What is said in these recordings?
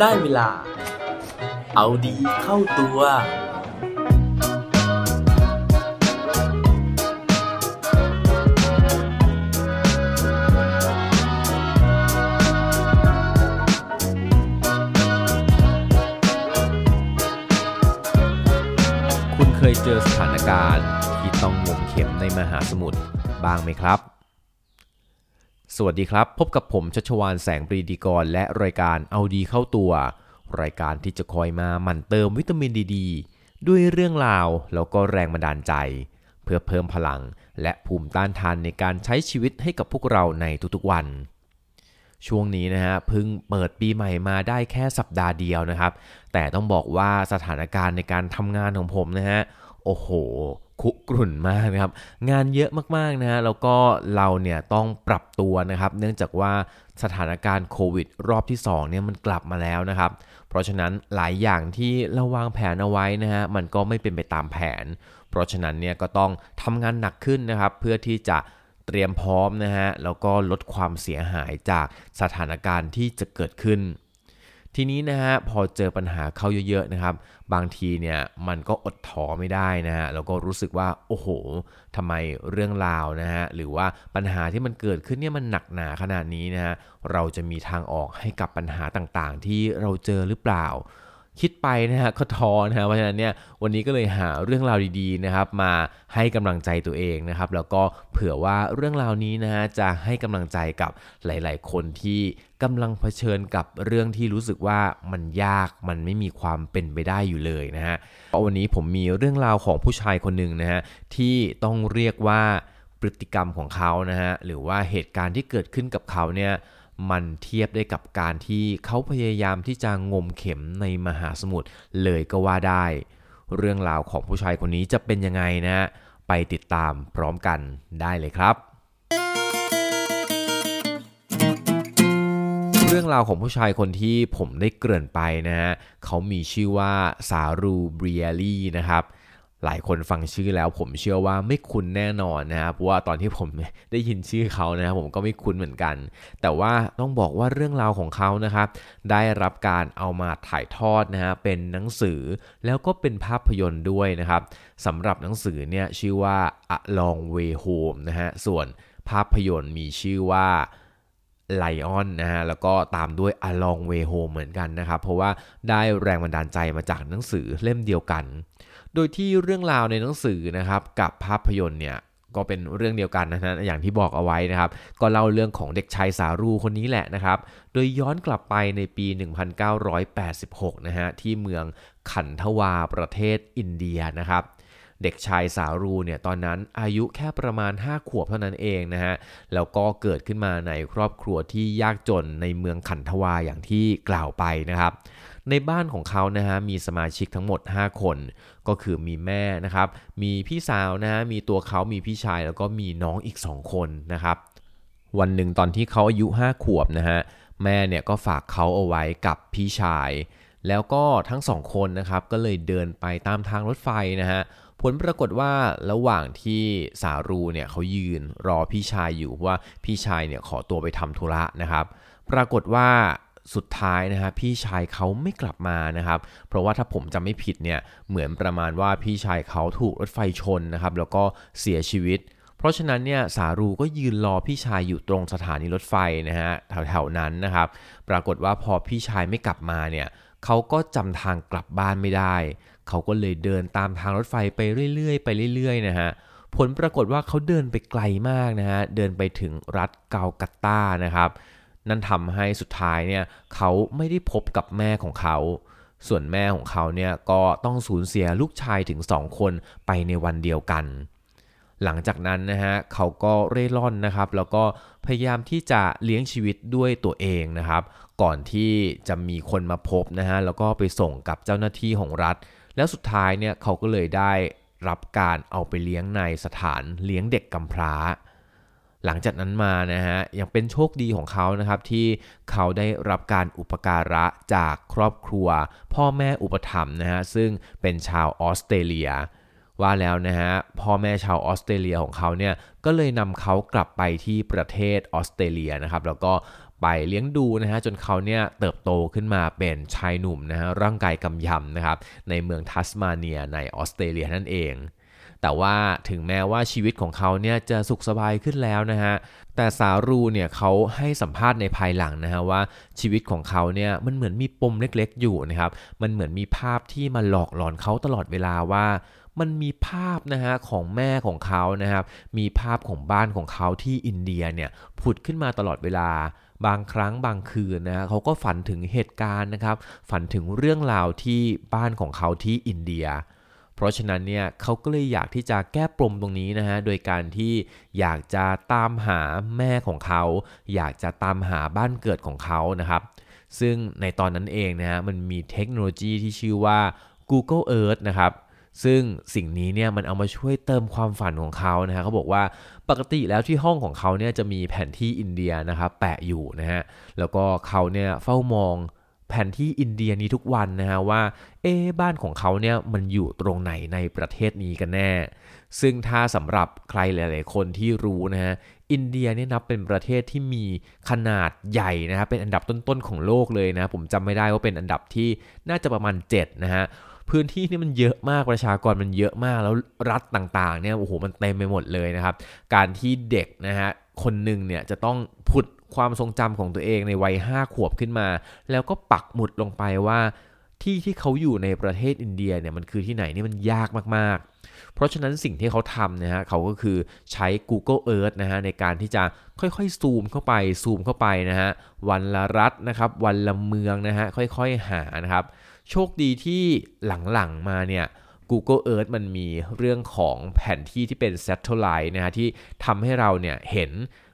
ได้เวลา เอาดีเข้าตัว คุณเคยเจอสถานการณ์ที่ต้องงมเข็มในมหาสมุทรบ้างไหมครับ สวัสดีครับ พบกับผมชัชวานแสงปรีดีกร และรายการเอาดีเข้าตัว รายการที่จะคอยมาหมั่นเติมวิตามินดีดด้วยเรื่องราวแล้วก็แรงบันดาลใจ เพื่อเพิ่มพลังและภูมิต้านทานในการใช้ชีวิตให้กับพวกเราในทุกๆวัน ช่วงนี้นะฮะเพิ่งเปิดปีใหม่มาได้แค่สัปดาห์เดียวนะครับ แต่ต้องบอกว่าสถานการณ์ในการทำงานของผมนะฮะ โอ้โห คุกรุ่นมากนะครับ งานเยอะมากๆนะฮะแล้วก็เราเนี่ยต้องปรับตัวนะครับ เนื่องจากว่าสถานการณ์โควิดรอบที่2เนี่ยมันกลับมาแล้วนะครับ เพราะฉะนั้นหลายอย่างที่เราวางแผนเอาไว้นะฮะมันก็ไม่เป็นไปตามแผน เพราะฉะนั้นเนี่ยก็ต้องทำงานหนักขึ้นนะครับ เพื่อที่จะเตรียมพร้อมนะฮะแล้วก็ลดความเสียหายจากสถานการณ์ที่จะเกิดขึ้น ทีนี้นะฮะพอเจอปัญหาเข้าเยอะๆนะครับ บางทีเนี่ยมันก็อดท้อไม่ได้นะฮะแล้วก็รู้สึกว่าโอ้โหทำไมเรื่องราวนะฮะหรือว่าปัญหาที่มันเกิดขึ้นเนี่ยมันหนักหนาขนาดนี้นะฮะเราจะมีทางออกให้กับปัญหาต่างๆ ที่เราเจอหรือเปล่า คิดไปนะฮะก็ท้อนะฮะเพราะฉะนั้นเนี่ยวันนี้ก็เลยหาเรื่องราวดีๆนะครับมาให้กำลังใจตัวเองนะครับ แล้วก็เผื่อว่าเรื่องราวนี้นะฮะจะให้กำลังใจกับหลาย ๆ คนที่กำลังเผชิญกับเรื่องที่รู้สึกว่ามันยากมันไม่มีความเป็นไปได้อยู่เลยนะฮะเพราะวันนี้ผมมีเรื่องราวของผู้ชายคนหนึ่งนะฮะที่ต้องเรียกว่าพฤติกรรมของเขานะฮะหรือว่าเหตุการณ์ที่เกิดขึ้นกับเขาเนี่ย มันเทียบได้กับการที่เขาพยายามที่จะงมเข็มในมหาสมุทรเลยก็ว่าได้ เรื่องราวของผู้ชายคนนี้จะเป็นยังไงนะ ไปติดตามพร้อมกันได้เลยครับ เรื่องราวของผู้ชายคนที่ผมได้เกริ่นไปนะฮะเขามีชื่อว่าซารูเบรียลี่นะครับ หลายคนฟังชื่อแล้วผมเชื่อว่าไม่คุ้นแน่นอนนะครับเพราะว่าตอนที่ผมได้ยินชื่อเขานะครับผมก็ไม่คุ้นเหมือนกัน แต่ว่าต้องบอกว่าเรื่องราวของเขานะครับ ได้รับการเอามาถ่ายทอดนะฮะเป็นหนังสือแล้วก็เป็นภาพยนตร์ด้วยนะครับสำหรับหนังสือเนี่ยชื่อว่า A Long Way Home นะฮะส่วนภาพยนตร์มีชื่อว่าไลออนนะฮะแล้วก็ตามด้วย A Long Way Home เหมือนกันนะครับ เพราะว่าได้แรงบันดาลใจมาจากหนังสือเล่มเดียวกัน โดยที่เรื่องราวในหนังสือนะครับกับภาพยนตร์เนี่ยก็เป็นเรื่องเดียวกันนะฮะอย่างที่บอกเอาไว้นะครับ ก็เล่าเรื่องของเด็กชายสารูคนนี้แหละนะครับ โดยย้อนกลับไปในปี 1986 นะฮะที่เมืองขันทวาประเทศอินเดียนะครับ เด็กชายสารูเนี่ยตอนนั้นอายุแค่ประมาณ 5 ขวบเท่านั้นเองนะฮะ แล้วก็เกิดขึ้นมาในครอบครัวที่ยากจนในเมืองขันทวาอย่างที่กล่าวไปนะครับ ในบ้านของเขานะฮะมีสมาชิกทั้งหมด 5 คน ก็คือมีแม่นะครับ มีพี่สาวนะฮะ มีตัวเขามีพี่ชายแล้วก็มีน้องอีก 2 คนนะครับ วันหนึ่งตอนที่เขาอายุ 5 ขวบนะฮะแม่เนี่ยก็ฝากเขาเอาไว้กับพี่ชาย แล้วก็ทั้งสองคนนะครับก็เลยเดินไปตามทางรถไฟนะฮะ ผลปรากฏว่าระหว่างที่สารูเนี่ยเขายืนรอพี่ชายอยู่ว่าพี่ชายเนี่ยขอตัวไปทำธุระนะครับ ปรากฏว่าสุดท้ายนะฮะพี่ชายเขาไม่กลับมานะครับ เพราะว่าถ้าผมจำไม่ผิดเนี่ยเหมือนประมาณว่าพี่ชายเขาถูกรถไฟชนนะครับ แล้วก็เสียชีวิต เพราะฉะนั้นเนี่ยสารูก็ยืนรอพี่ชายอยู่ตรงสถานีรถไฟนะฮะแถวๆนั้นนะครับ ปรากฏว่าพอพี่ชายไม่กลับมาเนี่ยเขาก็จำทางกลับบ้านไม่ได้ เขาก็เลยเดินตามทางรถไฟไปเรื่อยๆ ไปเรื่อยๆนะฮะผลปรากฏว่าเขาเดินไปไกลมากนะฮะเดินไปถึงรัฐเกากัตตานะครับ นั่นทำให้สุดท้ายเนี่ยเขาไม่ได้พบกับแม่ของเขา ส่วนแม่ของเขาเนี่ยก็ต้องสูญเสียลูกชายถึงสองคนไปในวันเดียวกัน หลังจากนั้นนะฮะเขาก็เร่ร่อนนะครับ แล้วก็พยายามที่จะเลี้ยงชีวิตด้วยตัวเองนะครับ ก่อนที่จะมีคนมาพบนะฮะแล้วก็ไปส่งกับเจ้าหน้าที่ของรัฐ แล้วสุดท้ายเนี่ยเขาก็เลยได้รับการเอาไปเลี้ยงในสถานเลี้ยงเด็กกำพร้า หลังจากนั้นมานะฮะยังเป็นโชคดีของเขานะครับที่เขาได้รับการอุปการะจากครอบครัว พ่อแม่อุปถัมภ์นะฮะซึ่งเป็นชาวออสเตรเลีย ว่าแล้วนะฮะพ่อแม่ชาวออสเตรเลียของเขาเนี่ยก็เลยนำเขากลับไปที่ประเทศออสเตรเลียนะครับแล้วก็ ไปเลี้ยงดูนะฮะจนเขาเนี่ยเติบโตขึ้นมาเป็นชายหนุ่มนะฮะร่างกายกำยำนะครับในเมืองทัสมาเนียในออสเตรเลียนั่นเอง แต่ว่าถึงแม้ว่าชีวิตของเขาเนี่ยจะสุขสบายขึ้นแล้วนะฮะแต่สารูเนี่ยเขาให้สัมภาษณ์ในภายหลังนะฮะว่าชีวิตของเขาเนี่ยมันเหมือนมีปมเล็กๆอยู่นะครับมันเหมือนมีภาพที่มาหลอกหลอนเขาตลอดเวลาว่ามันมีภาพนะฮะของแม่ของเขานะครับ มีภาพของบ้านของเขาที่อินเดียเนี่ยผุดขึ้นมาตลอดเวลา บางครั้งบางคืนนะฮะเขาก็ฝันถึงเหตุการณ์นะครับ ฝันถึงเรื่องราวที่บ้านของเขาที่อินเดีย เพราะฉะนั้นเนี่ยเขาก็เลยอยากที่จะแก้ปมตรงนี้นะฮะโดยการที่อยากจะตามหาแม่ของเขา อยากจะตามหาบ้านเกิดของเขานะครับซึ่งในตอนนั้นเองนะฮะมันมีเทคโนโลยีที่ชื่อว่า Google Earth นะครับ ซึ่งสิ่งนี้เนี่ยมันเอามาช่วยเติมความฝันของเขานะฮะเขาบอกว่าปกติแล้วที่ห้องของเขาเนี่ยจะมีแผนที่อินเดียนะครับแปะอยู่นะฮะแล้วก็เขาเนี่ยเฝ้ามองแผนที่อินเดียนี้ทุกวันนะฮะว่าเอ๊บ้านของเขาเนี่ยมันอยู่ตรงไหนในประเทศนี้กันแน่ ซึ่งถ้าสำหรับใครหลาย ๆ คนที่รู้นะฮะอินเดียเนี่ยนับเป็นประเทศที่มีขนาดใหญ่นะครับเป็นอันดับต้น ๆ ของโลกเลยนะ ผมจำไม่ได้ว่าเป็นอันดับที่น่าจะประมาณ7นะฮะ พื้นที่นี่มันเยอะมากประชากรมันเยอะมากแล้วรัฐต่างๆเนี่ยโอ้โหมันเต็มไปหมดเลยนะครับ การที่เด็กนะฮะคนหนึ่งเนี่ยจะต้องผุดความทรงจำของตัวเองในวัย5ขวบขึ้นมา แล้วก็ปักหมุดลงไปว่าที่ที่เขาอยู่ในประเทศอินเดียเนี่ยมันคือที่ไหนนี่มันยากมากๆ เพราะฉะนั้นสิ่งที่เขาทำนะฮะเขาก็คือใช้ Google Earth นะฮะในการที่จะค่อยๆ ซูมเข้าไปซูมเข้าไปนะฮะวันละรัฐนะครับวันละเมืองนะฮะค่อยๆหานะครับ โชคดีที่หลังๆมาเนี่ย Google Earth มันมีเรื่องของแผนที่ที่เป็น satellite นะฮะที่ทำให้เราเนี่ยเห็น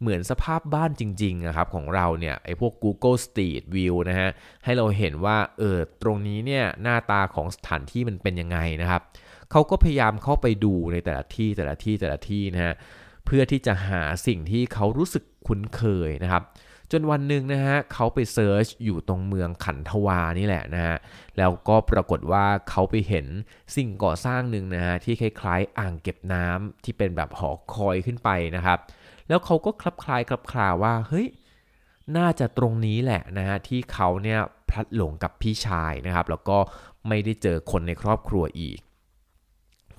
เหมือนสภาพบ้านจริงๆนะครับของเราเนี่ยไอ้พวก Google Street View นะฮะให้เราเห็นว่าเออตรงนี้เนี่ยหน้าตาของสถานที่มันเป็นยังไงนะครับเขาก็พยายามเข้าไปดูในแต่ละที่แต่ละที่แต่ละที่นะฮะเพื่อที่จะหาสิ่งที่เขารู้สึกคุ้นเคยนะครับ จนวันหนึ่งนะฮะเขาไปเซิร์ชอยู่ตรงเมืองขันทวานี่แหละนะฮะแล้วก็ปรากฏว่าเขาไปเห็นสิ่งก่อสร้างหนึ่งนะฮะที่คล้ายๆ อ่างเก็บน้ำที่เป็นแบบหอคอยขึ้นไปนะครับ แล้วเขาก็คลับคลายคลับคลาว่าเฮ้ยน่าจะตรงนี้แหละนะฮะที่เขาเนี่ยพลัดหลงกับพี่ชายนะครับ แล้วก็ไม่ได้เจอคนในครอบครัวอีก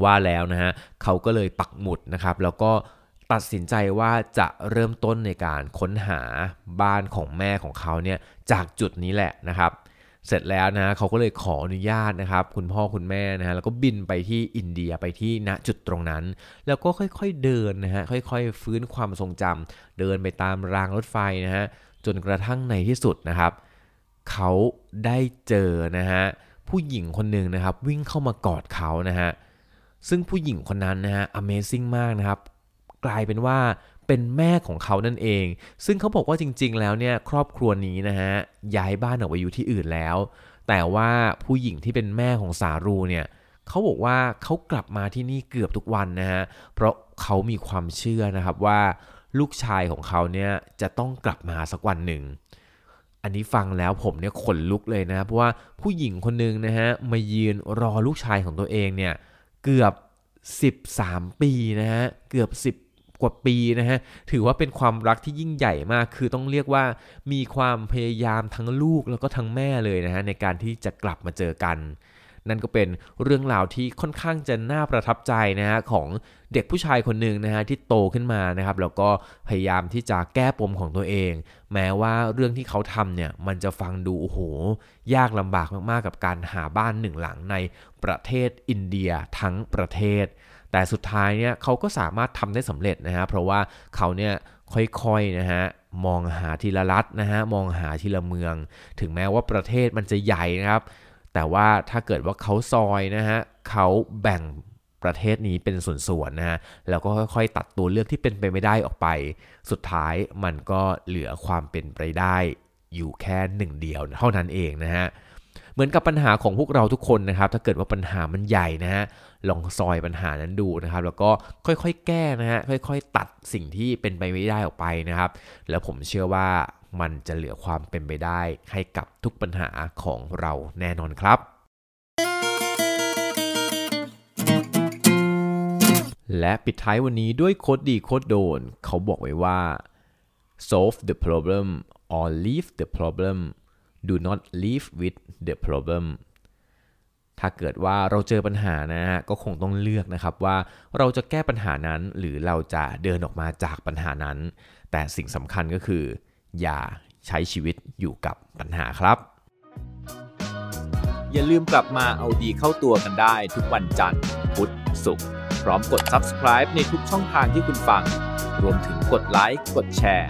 ว่าแล้วนะฮะเขาก็เลยปักหมุดนะครับ แล้วก็ ตัดสินใจว่าจะเริ่มต้นในการค้นหาบ้านของแม่ของเขาเนี่ยจากจุดนี้แหละนะครับ เสร็จแล้วนะเขาก็เลยขออนุญาตนะครับ คุณพ่อคุณแม่นะฮะแล้วก็บินไปที่อินเดียไปที่ณจุดตรงนั้น แล้วก็ค่อยๆเดินนะฮะค่อยๆ ฟื้นความทรงจำเดินไปตามรางรถไฟนะฮะจนกระทั่งในที่สุดนะครับ เขาได้เจอนะฮะผู้หญิงคนหนึ่งนะครับวิ่งเข้ามากอดเขานะฮะซึ่งผู้หญิงคนนั้นนะฮะ Amazing มากนะครับ กลายเป็นว่าเป็นแม่ของเขานั่นเอง ซึ่งเขาบอกว่าจริง ๆ แล้วเนี่ยครอบครัวนี้นะฮะย้ายบ้านออกไปอยู่ที่อื่นแล้ว แต่ว่าผู้หญิงที่เป็นแม่ของสารูเนี่ยเขาบอกว่าเขากลับมาที่นี่เกือบทุกวันนะฮะเพราะเขามีความเชื่อนะครับว่าลูกชายของเขาเนี่ยจะต้องกลับมาสักวันหนึ่ง อันนี้ฟังแล้วผมเนี่ยขนลุกเลยนะเพราะว่าผู้หญิงคนหนึ่งนะฮะมายืนรอลูกชายของตัวเองเนี่ยเกือบ 13 ปีนะฮะเกือบ 10 กว่าปีนะฮะ ถือว่าเป็นความรักที่ยิ่งใหญ่มาก คือต้องเรียกว่ามีความพยายามทั้งลูกแล้วก็ทั้งแม่เลยนะฮะในการที่จะกลับมาเจอกัน นั่นก็เป็นเรื่องราวที่ค่อนข้างจะน่าประทับใจนะฮะของเด็กผู้ชายคนหนึ่งนะฮะที่โตขึ้นมานะครับแล้วก็พยายามที่จะแก้ปมของตัวเอง แม้ว่าเรื่องที่เขาทำเนี่ยมันจะฟังดูโอ้โห ยากลำบากมากๆกับการหาบ้านหนึ่งหลังในประเทศอินเดียทั้งประเทศ แต่สุดท้ายเนี่ยเขาก็สามารถทำได้สำเร็จนะฮะเพราะว่าเขาเนี่ยค่อยๆนะฮะมองหาทีละรัฐนะฮะมองหาทีละเมือง ถึงแม้ว่าประเทศมันจะใหญ่นะครับ แต่ว่าถ้าเกิดว่าเขาซอยนะฮะเขาแบ่งประเทศนี้เป็นส่วนๆนะฮะ แล้วก็ค่อยๆ ตัดตัวเลือกที่เป็นไปไม่ได้ออกไป สุดท้ายมันก็เหลือความเป็นไปได้อยู่แค่หนึ่งเดียวเท่านั้นเองนะฮะ เหมือนกับปัญหาของพวกเราทุกคนนะครับ ถ้าเกิดว่าปัญหามันใหญ่นะฮะลองซอยปัญหานั้นดูนะครับ แล้วก็ค่อยๆ แก้นะฮะค่อยๆ ตัดสิ่งที่เป็นไปไม่ได้ออกไปนะครับ แล้วผมเชื่อว่ามันจะเหลือความเป็นไปได้ให้กับทุกปัญหาของเราแน่นอนครับ และปิดท้ายวันนี้ด้วยโคดดีโคดโดน เขาบอกไว้ว่า solve the problem or leave the problem do not live with the problem ถ้าเกิดว่าเราเจอปัญหานะฮะก็คงต้องเลือกนะครับว่าเราจะแก้ปัญหานั้นหรือเราจะเดินออกมาจากปัญหานั้น แต่สิ่งสำคัญก็คือ อย่าใช้ชีวิตอยู่กับปัญหาครับ อย่าลืมกลับมาเอาดีเข้าตัวกันได้ทุกวันจันทร์พุธศุกร์พร้อมกด subscribe ในทุกช่องทางที่คุณฟัง รวมถึงกดไลค์กดแชร์